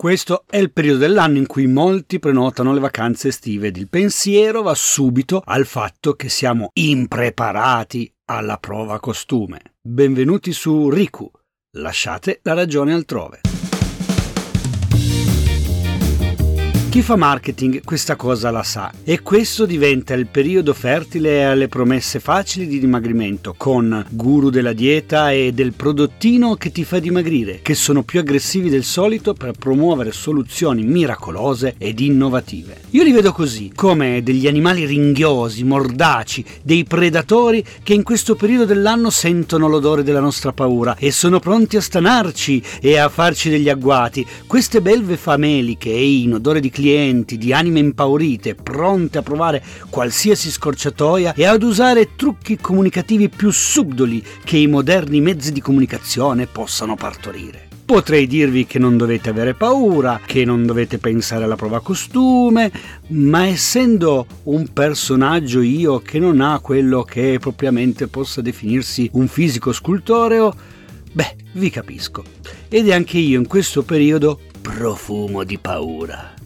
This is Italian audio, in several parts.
Questo è il periodo dell'anno in cui molti prenotano le vacanze estive ed il pensiero va subito al fatto che siamo impreparati alla prova costume. Benvenuti su Riku. Lasciate la ragione altrove. Chi fa marketing questa cosa la sa e questo diventa il periodo fertile alle promesse facili di dimagrimento con guru della dieta e del prodottino che ti fa dimagrire, che sono più aggressivi del solito per promuovere soluzioni miracolose ed innovative. Io li vedo così, come degli animali ringhiosi, mordaci, dei predatori che in questo periodo dell'anno sentono l'odore della nostra paura e sono pronti a stanarci e a farci degli agguati. Queste belve fameliche e in odore di clienti, di anime impaurite, pronte a provare qualsiasi scorciatoia e ad usare trucchi comunicativi più subdoli che i moderni mezzi di comunicazione possano partorire. Potrei dirvi che non dovete avere paura, che non dovete pensare alla prova costume, ma essendo un personaggio io che non ha quello che propriamente possa definirsi un fisico scultoreo, beh, vi capisco. Ed è anche io in questo periodo profumo di paura.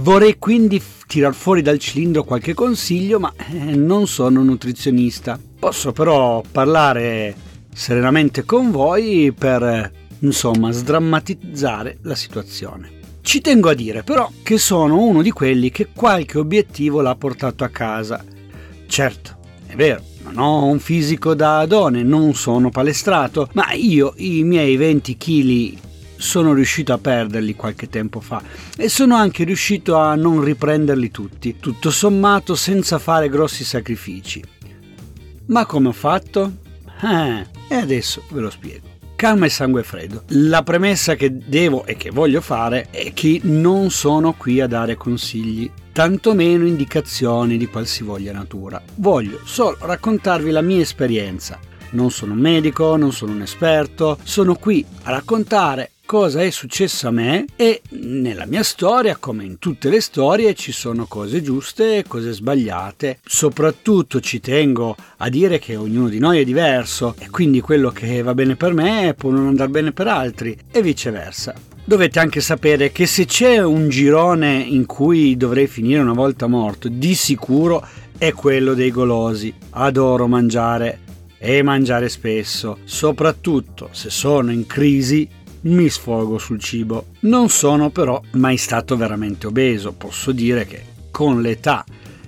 Vorrei quindi tirar fuori dal cilindro qualche consiglio, ma eh, non sono nutrizionista. Posso però parlare serenamente con voi per, insomma, sdrammatizzare la situazione. Ci tengo a dire però che sono uno di quelli che qualche obiettivo l'ha portato a casa. Certo, è vero, non ho un fisico da adone, non sono palestrato, ma io i miei 20 kg sono riuscito a perderli qualche tempo fa e sono anche riuscito a non riprenderli tutti, tutto sommato senza fare grossi sacrifici. Ma come ho fatto? Eh, e adesso ve lo spiego. Calma e sangue freddo. La premessa che devo e che voglio fare è che non sono qui a dare consigli, tantomeno indicazioni di qualsivoglia natura. Voglio solo raccontarvi la mia esperienza. Non sono un medico, non sono un esperto, sono qui a raccontare cosa è successo a me e nella mia storia, come in tutte le storie, ci sono cose giuste e cose sbagliate. Soprattutto ci tengo a dire che ognuno di noi è diverso e quindi quello che va bene per me può non andare bene per altri e viceversa. Dovete anche sapere che se c'è un girone in cui dovrei finire una volta morto, di sicuro è quello dei golosi. Adoro mangiare e mangiare spesso, soprattutto se sono in crisi mi sfogo sul cibo. Non sono però mai stato veramente obeso, posso dire che con l'età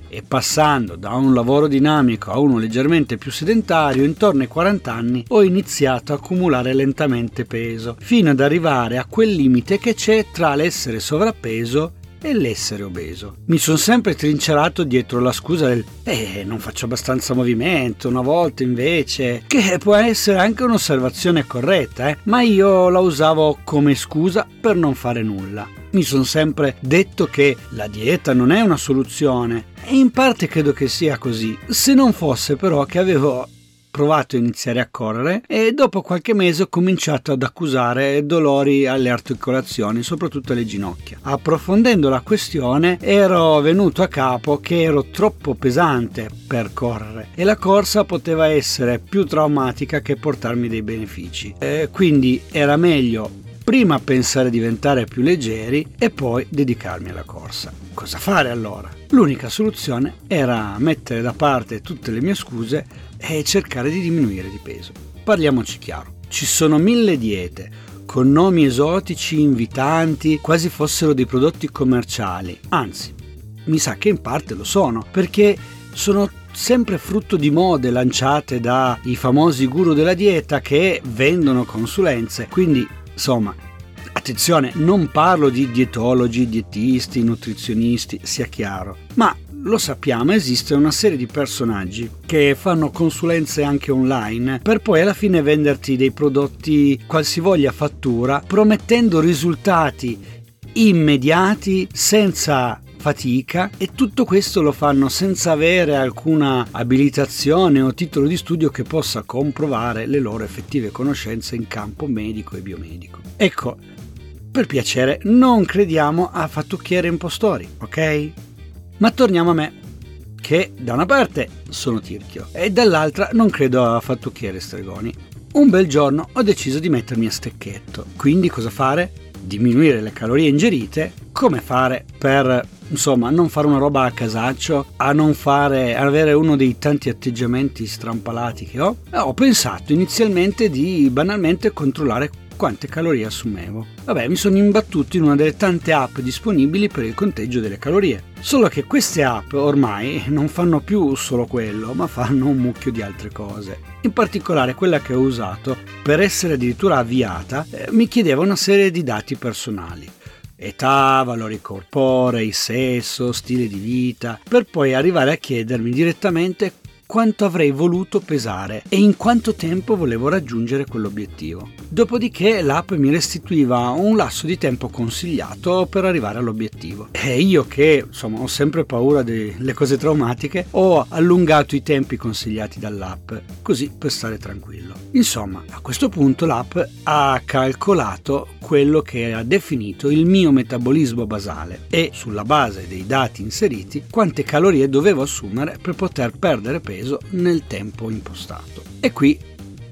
e passando da un lavoro dinamico a uno leggermente più sedentario, intorno ai 40 anni ho iniziato a accumulare lentamente peso, fino ad arrivare a quel limite che c'è tra l'essere sovrappeso e l'essere obeso. Mi sono sempre trincerato dietro la scusa del eh, non faccio abbastanza movimento, una volta invece, che può essere anche un'osservazione corretta, eh? ma io la usavo come scusa per non fare nulla. Mi sono sempre detto che la dieta non è una soluzione e in parte credo che sia così, se non fosse però che avevo provato a iniziare a correre e dopo qualche mese ho cominciato ad accusare dolori alle articolazioni, soprattutto alle ginocchia. Approfondendo la questione ero venuto a capo che ero troppo pesante per correre e la corsa poteva essere più traumatica che portarmi dei benefici. E quindi era meglio prima pensare a diventare più leggeri e poi dedicarmi alla corsa. Cosa fare allora? L'unica soluzione era mettere da parte tutte le mie scuse è cercare di diminuire di peso. Parliamoci chiaro, ci sono mille diete con nomi esotici, invitanti, quasi fossero dei prodotti commerciali. Anzi, mi sa che in parte lo sono, perché sono sempre frutto di mode lanciate dai famosi guru della dieta che vendono consulenze. Quindi, insomma, attenzione, non parlo di dietologi, dietisti, nutrizionisti, sia chiaro, ma lo sappiamo, esiste una serie di personaggi che fanno consulenze anche online per poi alla fine venderti dei prodotti qualsivoglia fattura promettendo risultati immediati senza fatica e tutto questo lo fanno senza avere alcuna abilitazione o titolo di studio che possa comprovare le loro effettive conoscenze in campo medico e biomedico. Ecco, per piacere, non crediamo a fattucchiere impostori, ok? Ma torniamo a me, che da una parte sono tirchio e dall'altra non credo a fattucchiere stregoni. Un bel giorno ho deciso di mettermi a stecchetto, quindi cosa fare? diminuire le calorie ingerite, come fare per insomma non fare una roba a casaccio, a non fare, a avere uno dei tanti atteggiamenti strampalati che ho, eh, ho pensato inizialmente di banalmente controllare quante calorie assumevo. Vabbè, mi sono imbattuto in una delle tante app disponibili per il conteggio delle calorie. Solo che queste app ormai non fanno più solo quello, ma fanno un mucchio di altre cose. In particolare quella che ho usato, per essere addirittura avviata, eh, mi chiedeva una serie di dati personali età, valori corporei, sesso, stile di vita, per poi arrivare a chiedermi direttamente quanto avrei voluto pesare e in quanto tempo volevo raggiungere quell'obiettivo. Dopodiché l'app mi restituiva un lasso di tempo consigliato per arrivare all'obiettivo. E io che insomma ho sempre paura delle cose traumatiche, ho allungato i tempi consigliati dall'app, così per stare tranquillo. Insomma, a questo punto l'app ha calcolato quello che ha definito il mio metabolismo basale e sulla base dei dati inseriti quante calorie dovevo assumere per poter perdere peso nel tempo impostato. E qui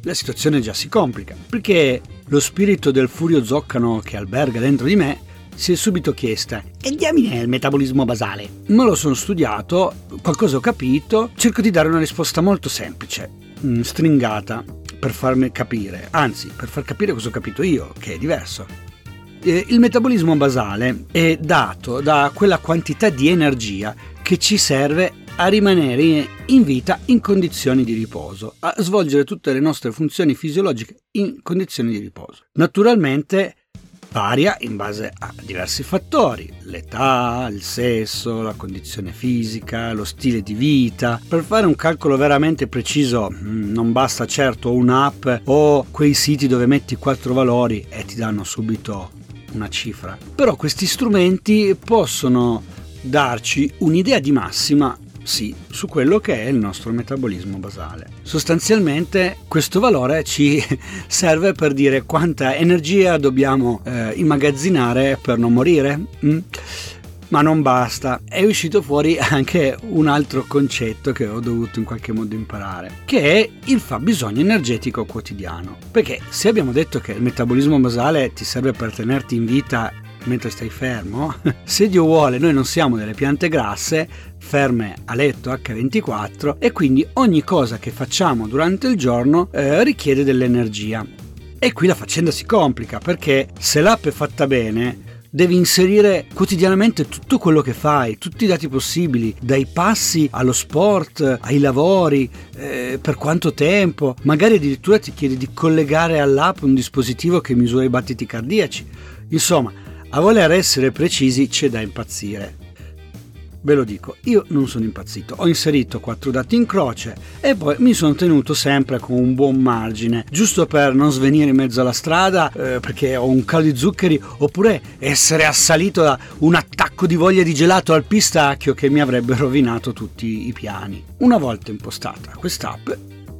la situazione già si complica, perché lo spirito del furio zoccano che alberga dentro di me si è subito chiesta che diamine è il metabolismo basale? Me lo sono studiato, qualcosa ho capito, cerco di dare una risposta molto semplice, mm, stringata, per farmi capire, anzi per far capire cosa ho capito io, che è diverso. Eh, il metabolismo basale è dato da quella quantità di energia che ci serve a rimanere in vita in condizioni di riposo, a svolgere tutte le nostre funzioni fisiologiche in condizioni di riposo. Naturalmente varia in base a diversi fattori, l'età, il sesso, la condizione fisica, lo stile di vita. Per fare un calcolo veramente preciso mm, non basta certo un'app o quei siti dove metti quattro valori e ti danno subito una cifra. Però questi strumenti possono darci un'idea di massima sì, su quello che è il nostro metabolismo basale. Sostanzialmente questo valore ci serve per dire quanta energia dobbiamo eh, immagazzinare per non morire. Mm? Ma non basta, è uscito fuori anche un altro concetto che ho dovuto in qualche modo imparare, che è il fabbisogno energetico quotidiano. Perché se abbiamo detto che il metabolismo basale ti serve per tenerti in vita mentre stai fermo, se Dio vuole noi non siamo delle piante grasse ferme a letto H24 e quindi ogni cosa che facciamo durante il giorno eh, richiede dell'energia. E qui la faccenda si complica perché se l'app è fatta bene devi inserire quotidianamente tutto quello che fai, tutti i dati possibili, dai passi allo sport, ai lavori, eh, per quanto tempo, magari addirittura ti chiedi di collegare all'app un dispositivo che misura i battiti cardiaci. Insomma, a voler essere precisi c'è da impazzire. Ve lo dico, io non sono impazzito, ho inserito quattro dati in croce e poi mi sono tenuto sempre con un buon margine, giusto per non svenire in mezzo alla strada eh, perché ho un calo di zuccheri oppure essere assalito da un attacco di voglia di gelato al pistacchio che mi avrebbe rovinato tutti i piani. Una volta impostata quest'app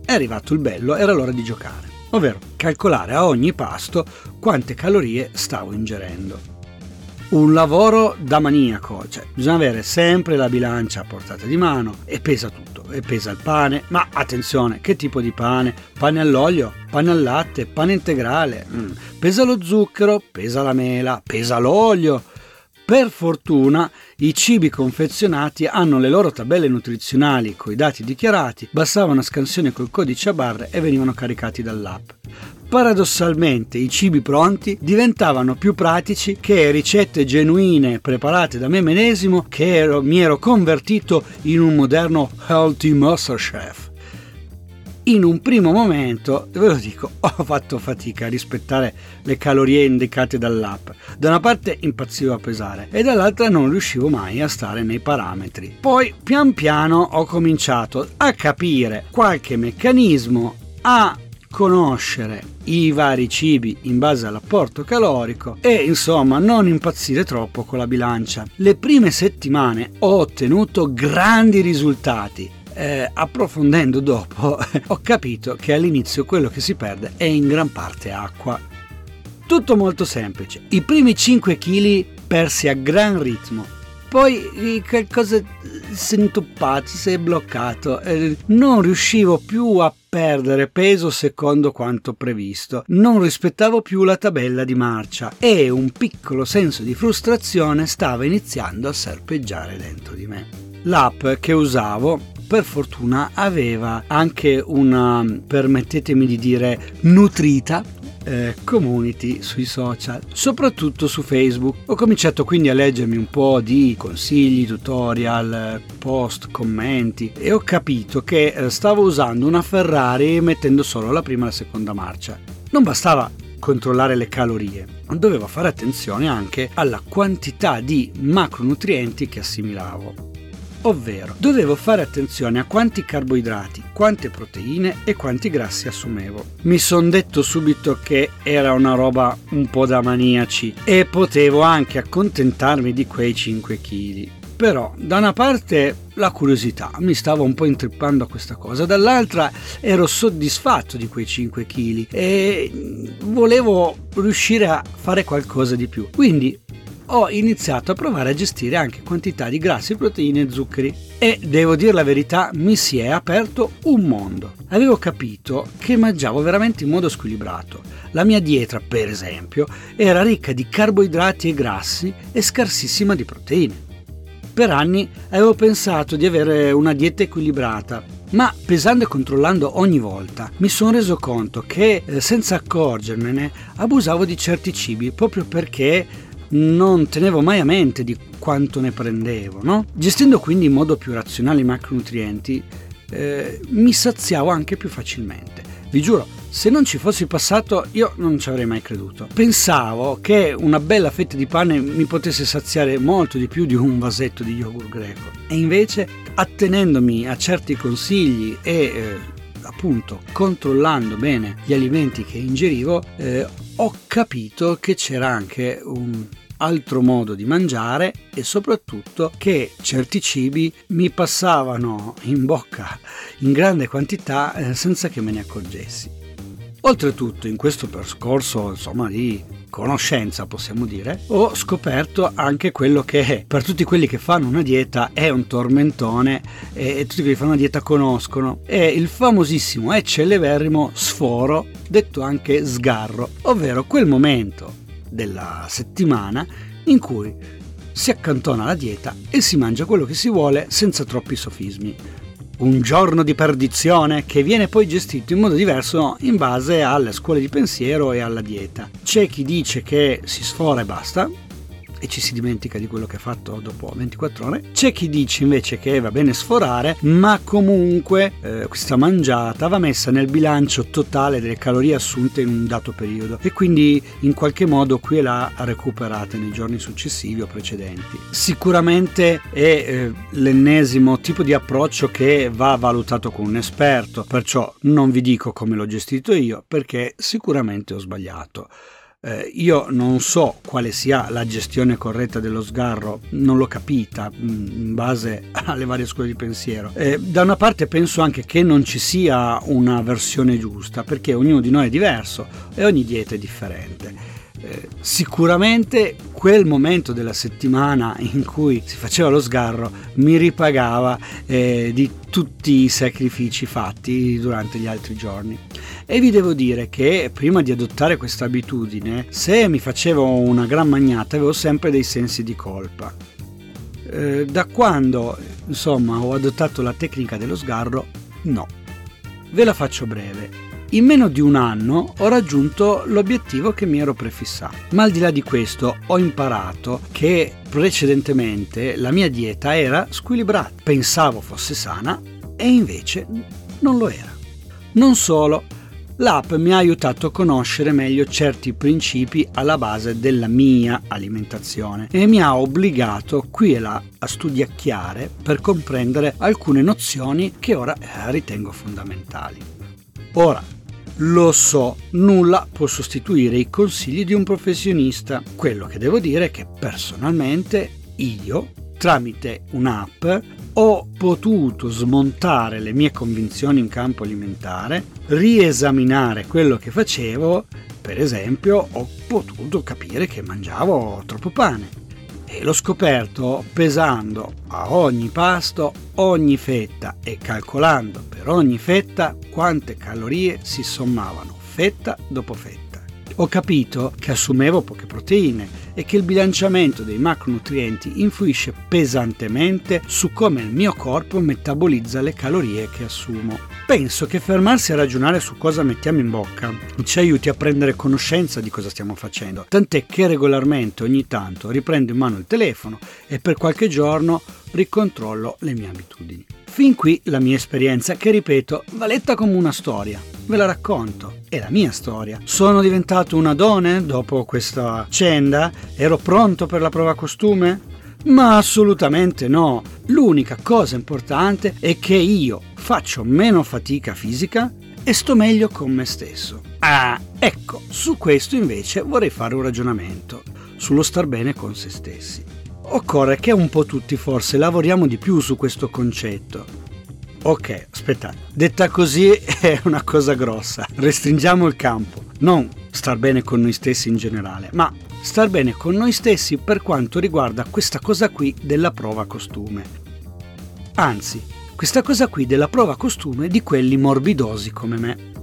è arrivato il bello, era l'ora di giocare, ovvero calcolare a ogni pasto quante calorie stavo ingerendo un lavoro da maniaco, cioè bisogna avere sempre la bilancia a portata di mano e pesa tutto, e pesa il pane, ma attenzione, che tipo di pane? Pane all'olio, pane al latte, pane integrale, mm. pesa lo zucchero, pesa la mela, pesa l'olio. Per fortuna i cibi confezionati hanno le loro tabelle nutrizionali con i dati dichiarati, bastava una scansione col codice a barre e venivano caricati dall'app. Paradossalmente i cibi pronti diventavano più pratici che ricette genuine preparate da me medesimo che ero, mi ero convertito in un moderno healthy master chef. In un primo momento, ve lo dico, ho fatto fatica a rispettare le calorie indicate dall'app. Da una parte impazzivo a pesare e dall'altra non riuscivo mai a stare nei parametri. Poi pian piano ho cominciato a capire qualche meccanismo, a conoscere i vari cibi in base all'apporto calorico e insomma non impazzire troppo con la bilancia. Le prime settimane ho ottenuto grandi risultati. Eh, approfondendo dopo ho capito che all'inizio quello che si perde è in gran parte acqua. Tutto molto semplice. I primi 5 kg persi a gran ritmo poi qualcosa si è intoppato, si è bloccato, eh, non riuscivo più a perdere peso secondo quanto previsto. Non rispettavo più la tabella di marcia e un piccolo senso di frustrazione stava iniziando a serpeggiare dentro di me. L'app che usavo per fortuna aveva anche una, permettetemi di dire, nutrita eh, community sui social, soprattutto su Facebook. Ho cominciato quindi a leggermi un po' di consigli, tutorial, post, commenti e ho capito che eh, stavo usando una Ferrari mettendo solo la prima e la seconda marcia. Non bastava controllare le calorie, dovevo fare attenzione anche alla quantità di macronutrienti che assimilavo ovvero dovevo fare attenzione a quanti carboidrati, quante proteine e quanti grassi assumevo. Mi son detto subito che era una roba un po' da maniaci e potevo anche accontentarmi di quei 5 kg. Però da una parte la curiosità mi stava un po' intrippando a questa cosa, dall'altra ero soddisfatto di quei 5 kg e volevo riuscire a fare qualcosa di più. Quindi ho iniziato a provare a gestire anche quantità di grassi, proteine e zuccheri. E devo dire la verità, mi si è aperto un mondo. Avevo capito che mangiavo veramente in modo squilibrato. La mia dieta, per esempio, era ricca di carboidrati e grassi e scarsissima di proteine. Per anni avevo pensato di avere una dieta equilibrata, ma pesando e controllando ogni volta mi sono reso conto che eh, senza accorgermene abusavo di certi cibi proprio perché non tenevo mai a mente di quanto ne prendevo, no? Gestendo quindi in modo più razionale i macronutrienti, eh, mi saziavo anche più facilmente. Vi giuro, se non ci fossi passato io non ci avrei mai creduto. Pensavo che una bella fetta di pane mi potesse saziare molto di più di un vasetto di yogurt greco. E invece, attenendomi a certi consigli e eh, appunto controllando bene gli alimenti che ingerivo, eh, ho capito che c'era anche un altro modo di mangiare e soprattutto che certi cibi mi passavano in bocca in grande quantità eh, senza che me ne accorgessi. Oltretutto in questo percorso insomma, di conoscenza possiamo dire ho scoperto anche quello che per tutti quelli che fanno una dieta è un tormentone e, tutti quelli che fanno una dieta conoscono è il famosissimo e celeberrimo sforo detto anche sgarro ovvero quel momento della settimana in cui si accantona la dieta e si mangia quello che si vuole senza troppi sofismi. Un giorno di perdizione che viene poi gestito in modo diverso in base alle scuole di pensiero e alla dieta. C'è chi dice che si sfora e basta, e ci si dimentica di quello che ha fatto dopo 24 ore. C'è chi dice invece che va bene sforare, ma comunque eh, questa mangiata va messa nel bilancio totale delle calorie assunte in un dato periodo e quindi in qualche modo qui e là recuperate nei giorni successivi o precedenti. Sicuramente è eh, l'ennesimo tipo di approccio che va valutato con un esperto, perciò non vi dico come l'ho gestito io perché sicuramente ho sbagliato. Eh, io non so quale sia la gestione corretta dello sgarro, non l'ho capita mm, in base alle varie scuole di pensiero. Eh, da una parte penso anche che non ci sia una versione giusta, perché ognuno di noi è diverso e ogni dieta è differente. Sicuramente quel momento della settimana in cui si faceva lo sgarro mi ripagava eh, di tutti i sacrifici fatti durante gli altri giorni. E vi devo dire che prima di adottare questa abitudine, se mi facevo una gran magnata avevo sempre dei sensi di colpa. Eh, da quando insomma ho adottato la tecnica dello sgarro, no. Ve la faccio breve in meno di un anno ho raggiunto l'obiettivo che mi ero prefissato. Ma al di là di questo ho imparato che precedentemente la mia dieta era squilibrata. Pensavo fosse sana e invece non lo era. Non solo, l'app mi ha aiutato a conoscere meglio certi principi alla base della mia alimentazione e mi ha obbligato qui e là a studiacchiare per comprendere alcune nozioni che ora ritengo fondamentali. Ora, lo so, nulla può sostituire i consigli di un professionista. Quello che devo dire è che personalmente io, tramite un'app, ho potuto smontare le mie convinzioni in campo alimentare, riesaminare quello che facevo, per esempio ho potuto capire che mangiavo troppo pane E l'ho scoperto pesando a ogni pasto ogni fetta e calcolando per ogni fetta quante calorie si sommavano, fetta dopo fetta. Ho capito che assumevo poche proteine e che il bilanciamento dei macronutrienti influisce pesantemente su come il mio corpo metabolizza le calorie che assumo. Penso che fermarsi a ragionare su cosa mettiamo in bocca ci aiuti a prendere conoscenza di cosa stiamo facendo, tant'è che regolarmente ogni tanto riprendo in mano il telefono e per qualche giorno ricontrollo le mie abitudini. Fin qui la mia esperienza che, ripeto, va letta come una storia. Ve la racconto, è la mia storia. Sono diventato un adone dopo questa cenda? Ero pronto per la prova costume? Ma assolutamente no. L'unica cosa importante è che io faccio meno fatica fisica e sto meglio con me stesso. Ah, ecco, su questo invece vorrei fare un ragionamento, sullo star bene con se stessi. Occorre che un po' tutti forse lavoriamo di più su questo concetto. Ok, aspettate, detta così è una cosa grossa. Restringiamo il campo. Non star bene con noi stessi in generale, ma star bene con noi stessi per quanto riguarda questa cosa qui della prova costume. Anzi, questa cosa qui della prova costume di quelli morbidosi come me.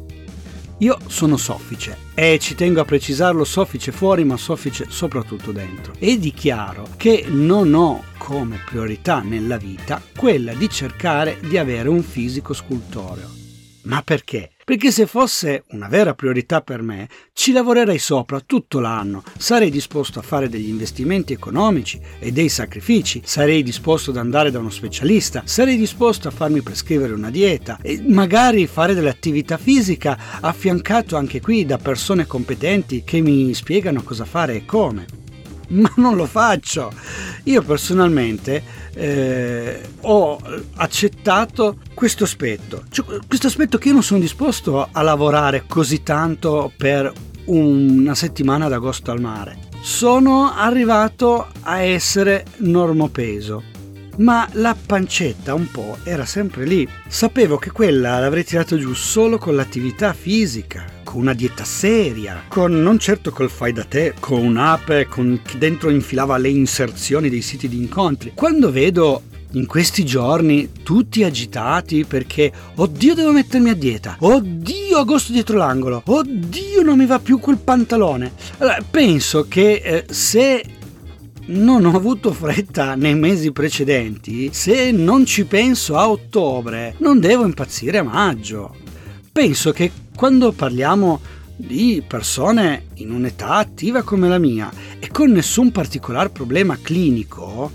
Io sono soffice e ci tengo a precisarlo soffice fuori ma soffice soprattutto dentro e dichiaro che non ho come priorità nella vita quella di cercare di avere un fisico scultoreo. Ma perché? perché se fosse una vera priorità per me, ci lavorerei sopra tutto l'anno, sarei disposto a fare degli investimenti economici e dei sacrifici, sarei disposto ad andare da uno specialista, sarei disposto a farmi prescrivere una dieta e magari fare dell'attività fisica affiancato anche qui da persone competenti che mi spiegano cosa fare e come. Ma non lo faccio. Io personalmente eh, ho accettato questo aspetto, cioè, questo aspetto che io non sono disposto a lavorare così tanto per una settimana d'agosto al mare. Sono arrivato a essere normopeso ma la pancetta un po' era sempre lì. Sapevo che quella l'avrei tirato giù solo con l'attività fisica, con una dieta seria, con non certo col fai da te, con un'app con chi dentro infilava le inserzioni dei siti di incontri. Quando vedo in questi giorni tutti agitati perché oddio devo mettermi a dieta, oddio agosto dietro l'angolo, oddio non mi va più quel pantalone. Allora, penso che eh, se non ho avuto fretta nei mesi precedenti, se non ci penso a ottobre, non devo impazzire a maggio. Penso che quando parliamo di persone in un'età attiva come la mia e con nessun particolare problema clinico,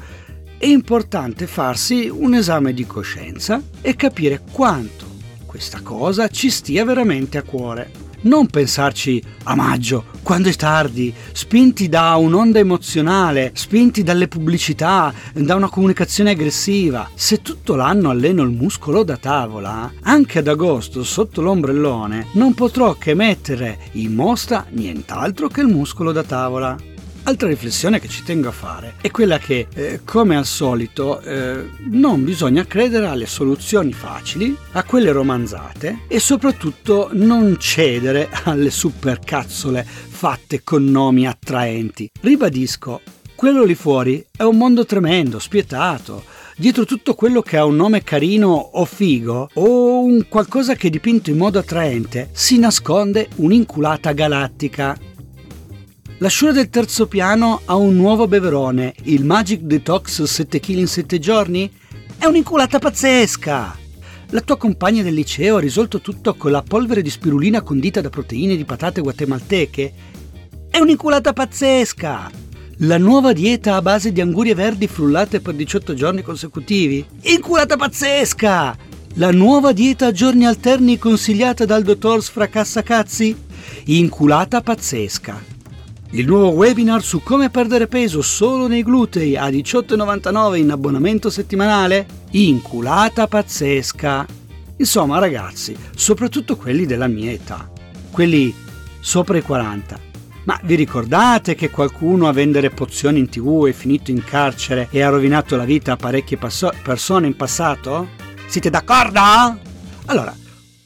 è importante farsi un esame di coscienza e capire quanto questa cosa ci stia veramente a cuore non pensarci a maggio, quando è tardi, spinti da un'onda emozionale, spinti dalle pubblicità, da una comunicazione aggressiva. Se tutto l'anno alleno il muscolo da tavola, anche ad agosto sotto l'ombrellone non potrò che mettere in mostra nient'altro che il muscolo da tavola. Altra riflessione che ci tengo a fare è quella che, eh, come al solito, eh, non bisogna credere alle soluzioni facili, a quelle romanzate e soprattutto non cedere alle supercazzole fatte con nomi attraenti. Ribadisco, quello lì fuori è un mondo tremendo, spietato. Dietro tutto quello che ha un nome carino o figo o un qualcosa che è dipinto in modo attraente si nasconde un'inculata galattica la Sciura del terzo piano ha un nuovo beverone, il Magic Detox 7 kg in 7 giorni? È un'inculata pazzesca! La tua compagna del liceo ha risolto tutto con la polvere di spirulina condita da proteine di patate guatemalteche? È un'inculata pazzesca! La nuova dieta a base di angurie verdi frullate per 18 giorni consecutivi? Inculata pazzesca! La nuova dieta a giorni alterni consigliata dal dottor Sfracassacazzi? Inculata pazzesca! Il nuovo webinar su come perdere peso solo nei glutei a 18,99 in abbonamento settimanale? Inculata pazzesca! Insomma ragazzi, soprattutto quelli della mia età, quelli sopra i 40. Ma vi ricordate che qualcuno a vendere pozioni in tv è finito in carcere e ha rovinato la vita a parecchie passo- persone in passato? Siete d'accordo? Allora,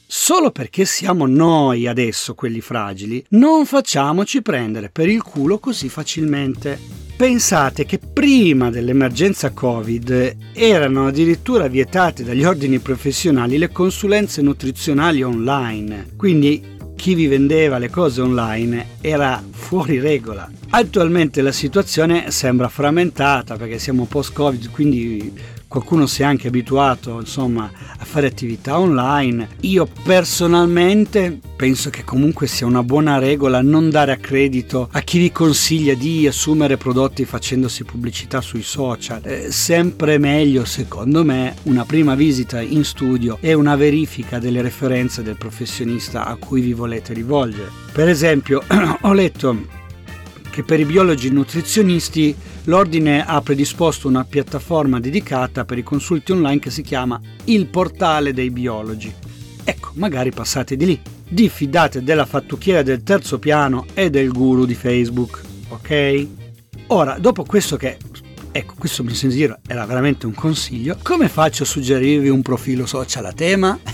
Solo perché siamo noi adesso quelli fragili, non facciamoci prendere per il culo così facilmente. Pensate che prima dell'emergenza Covid erano addirittura vietate dagli ordini professionali le consulenze nutrizionali online, quindi chi vi vendeva le cose online era fuori regola. Attualmente la situazione sembra frammentata perché siamo post-Covid, quindi qualcuno si è anche abituato insomma, a fare attività online. Io personalmente penso che comunque sia una buona regola non dare a credito a chi vi consiglia di assumere prodotti facendosi pubblicità sui social. È sempre meglio, secondo me, una prima visita in studio e una verifica delle referenze del professionista a cui vi volete rivolgere. Per esempio, ho letto che per i biologi nutrizionisti l'ordine ha predisposto una piattaforma dedicata per i consulti online che si chiama Il Portale dei Biologi. Ecco, magari passate di lì. Diffidate della fattucchiera del terzo piano e del guru di Facebook, ok? Ora, dopo questo che Ecco, questo mi sento dire era veramente un consiglio. Come faccio a suggerirvi un profilo social a tema?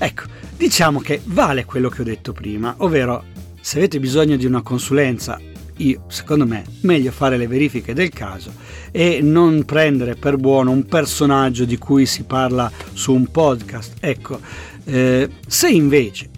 Ecco, diciamo che vale quello che ho detto prima, ovvero se avete bisogno di una consulenza, io, secondo me, meglio fare le verifiche del caso e non prendere per buono un personaggio di cui si parla su un podcast. Ecco, eh, se invece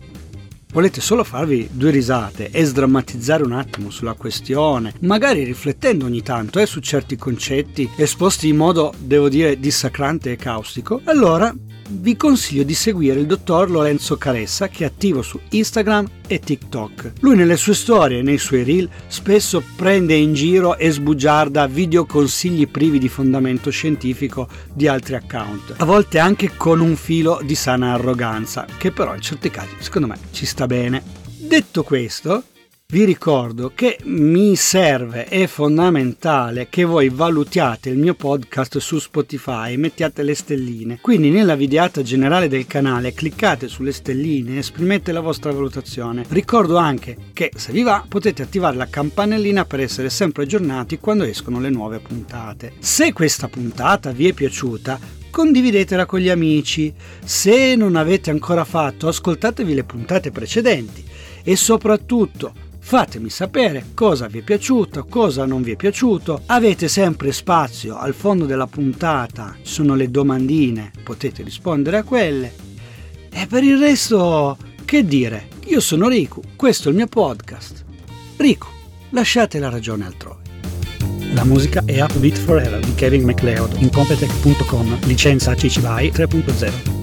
volete solo farvi due risate e sdrammatizzare un attimo sulla questione, magari riflettendo ogni tanto eh, su certi concetti esposti in modo, devo dire, dissacrante e caustico, allora vi consiglio di seguire il dottor Lorenzo Caressa che è attivo su Instagram e TikTok. Lui nelle sue storie e nei suoi reel spesso prende in giro e sbugiarda video consigli privi di fondamento scientifico di altri account, a volte anche con un filo di sana arroganza, che però in certi casi secondo me ci sta bene. Detto questo, vi ricordo che mi serve, è fondamentale che voi valutiate il mio podcast su Spotify, mettiate le stelline. Quindi nella videata generale del canale cliccate sulle stelline e esprimete la vostra valutazione. Ricordo anche che se vi va potete attivare la campanellina per essere sempre aggiornati quando escono le nuove puntate. Se questa puntata vi è piaciuta, condividetela con gli amici. Se non avete ancora fatto, ascoltatevi le puntate precedenti e soprattutto Fatemi sapere cosa vi è piaciuto, cosa non vi è piaciuto. Avete sempre spazio al fondo della puntata, ci sono le domandine, potete rispondere a quelle. E per il resto, che dire? Io sono Riku, questo è il mio podcast. Riku, lasciate la ragione altrove. La musica è Upbeat Forever di Kevin MacLeod in Competech.com, licenza CC BY 3.0.